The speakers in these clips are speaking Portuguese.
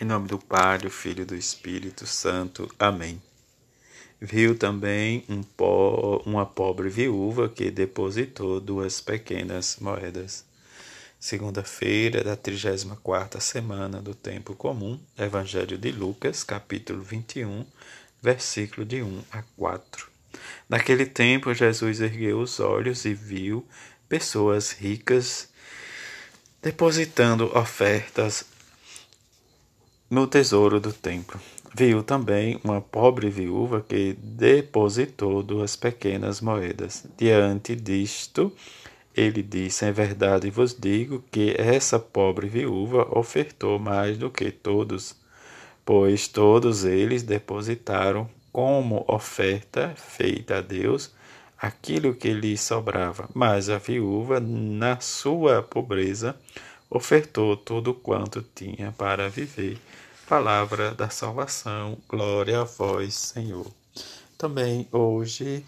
Em nome do Pai, do Filho e do Espírito Santo. Amém. Viu também um po uma pobre viúva que depositou duas pequenas moedas. Segunda-feira da 34 semana do tempo comum, Evangelho de Lucas, capítulo 21, versículo de 1 a 4. Naquele tempo, Jesus ergueu os olhos e viu pessoas ricas depositando ofertas no tesouro do templo. Viu também uma pobre viúva que depositou duas pequenas moedas. Diante disto, ele disse: Em verdade vos digo que essa pobre viúva ofertou mais do que todos, pois todos eles depositaram como oferta feita a Deus aquilo que lhe sobrava. Mas a viúva, na sua pobreza, ofertou tudo quanto tinha para viver. Palavra da salvação, glória a vós, Senhor. Também hoje,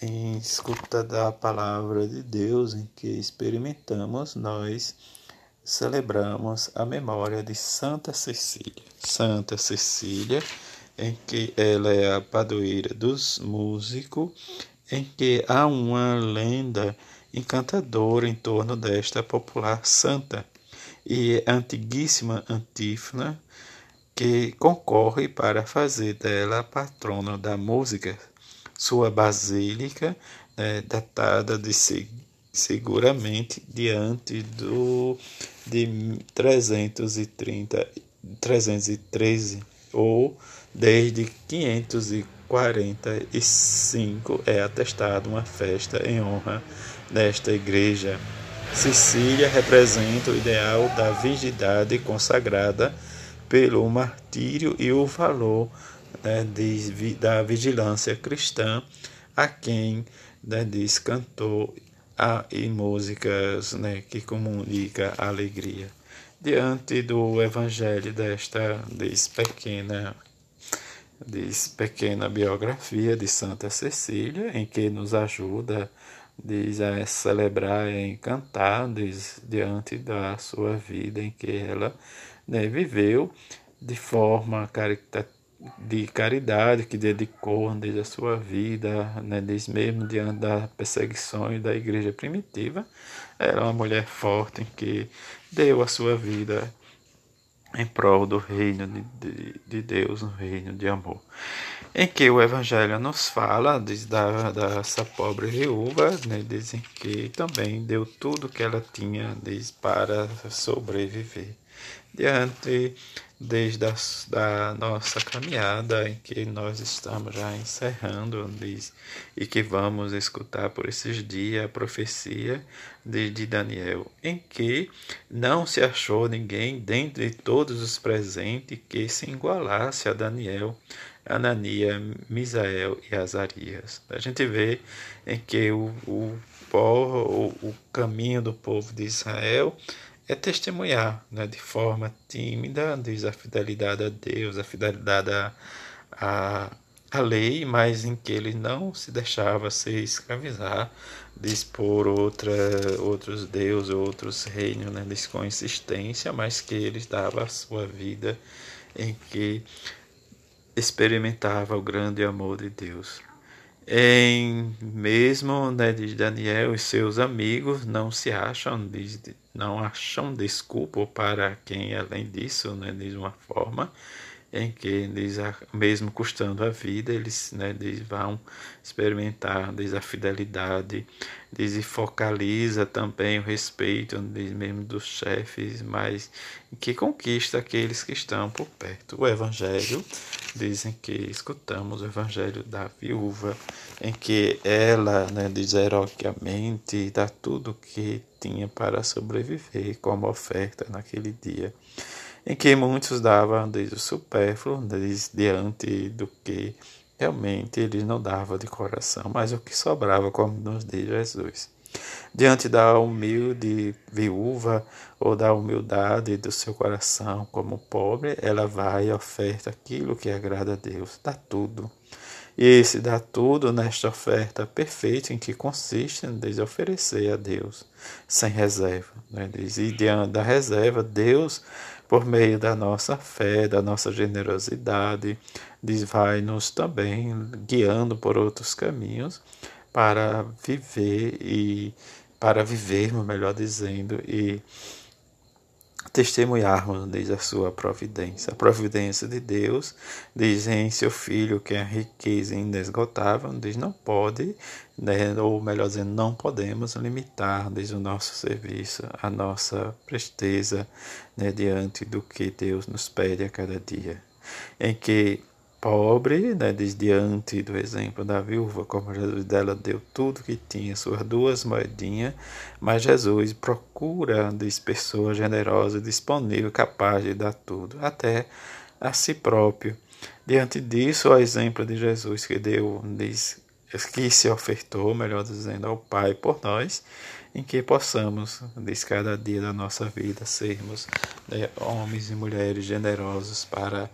em escuta da palavra de Deus, em que experimentamos, nós celebramos a memória de Santa Cecília. Santa Cecília, em que ela é a padroeira dos músicos, em que há uma lenda encantadora em torno desta popular santa e antiguíssima Antífona, que concorre para fazer dela a patrona da música. Sua basílica, né, datada de seguramente diante do de 330 313 ou desde 545 é atestada uma festa em honra desta igreja Cecília representa o ideal da virgindade consagrada pelo martírio e o valor né, de, da vigilância cristã a quem né, diz cantor a, e músicas né, que comunica alegria. Diante do evangelho desta diz, pequena diz, pequena biografia de Santa Cecília, em que nos ajuda diz a celebrar e cantar diz, diante da sua vida em que ela né, viveu de forma de caridade que dedicou desde a sua vida, né, desde mesmo diante das perseguições da igreja primitiva, era uma mulher forte que deu a sua vida em prol do reino de, de, de Deus, um reino de amor em que o Evangelho nos fala diz, da, dessa pobre viúva, né, dizem que também deu tudo que ela tinha diz, para sobreviver. Diante desde a da nossa caminhada em que nós estamos já encerrando diz, e que vamos escutar por esses dias a profecia de, de Daniel, em que não se achou ninguém dentre todos os presentes que se igualasse a Daniel Anania, Misael e Azarias. A gente vê em que o, o, o, o caminho do povo de Israel é testemunhar né, de forma tímida, diz a fidelidade a Deus, a fidelidade a, a, a lei, mas em que ele não se deixava se escravizar, diz por outra, outros deuses, outros reinos, né, diz com insistência, mas que ele dava a sua vida em que experimentava o grande amor de Deus. Em mesmo né, de Daniel e seus amigos não se acham, não acham desculpa para quem além disso, né, de uma forma em que eles, mesmo custando a vida, eles, né, eles vão experimentar diz, a fidelidade, diz, focaliza também o respeito mesmo dos chefes, mas que conquista aqueles que estão por perto. O Evangelho, dizem que escutamos o Evangelho da viúva, em que ela né, diz heroicamente dá tudo que tinha para sobreviver como oferta naquele dia em que muitos davam desde o supérfluo desde, diante do que realmente eles não davam de coração, mas o que sobrava, como nos diz Jesus. Diante da humilde viúva ou da humildade do seu coração como pobre, ela vai e oferta aquilo que agrada a Deus, dá tudo. E esse dá tudo nesta oferta perfeita em que consiste em oferecer a Deus sem reserva. Né? E diante da reserva, Deus por meio da nossa fé, da nossa generosidade, diz, vai nos também guiando por outros caminhos para viver e para vivermos, melhor dizendo, e testemunharmos, diz a sua providência. A providência de Deus diz em seu Filho que a riqueza inesgotável, diz não pode, né, ou melhor dizendo, não podemos limitar, diz o nosso serviço, a nossa presteza né, diante do que Deus nos pede a cada dia. Em que pobre, né, diante do exemplo da viúva, como Jesus dela deu tudo que tinha, suas duas moedinhas, mas Jesus procura, diz, pessoa generosa, disponível, capaz de dar tudo, até a si próprio. Diante disso, o exemplo de Jesus que deu, diz, que se ofertou, melhor dizendo, ao Pai por nós, em que possamos, diz cada dia da nossa vida, sermos né, homens e mulheres generosos para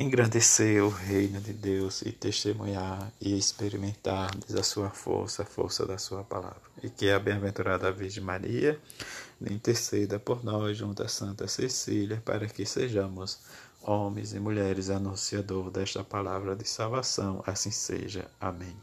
engrandecer o reino de Deus e testemunhar e experimentar a sua força, a força da sua palavra. E que a bem-aventurada Virgem Maria interceda por nós junto a Santa Cecília para que sejamos homens e mulheres anunciadores desta palavra de salvação. Assim seja. Amém.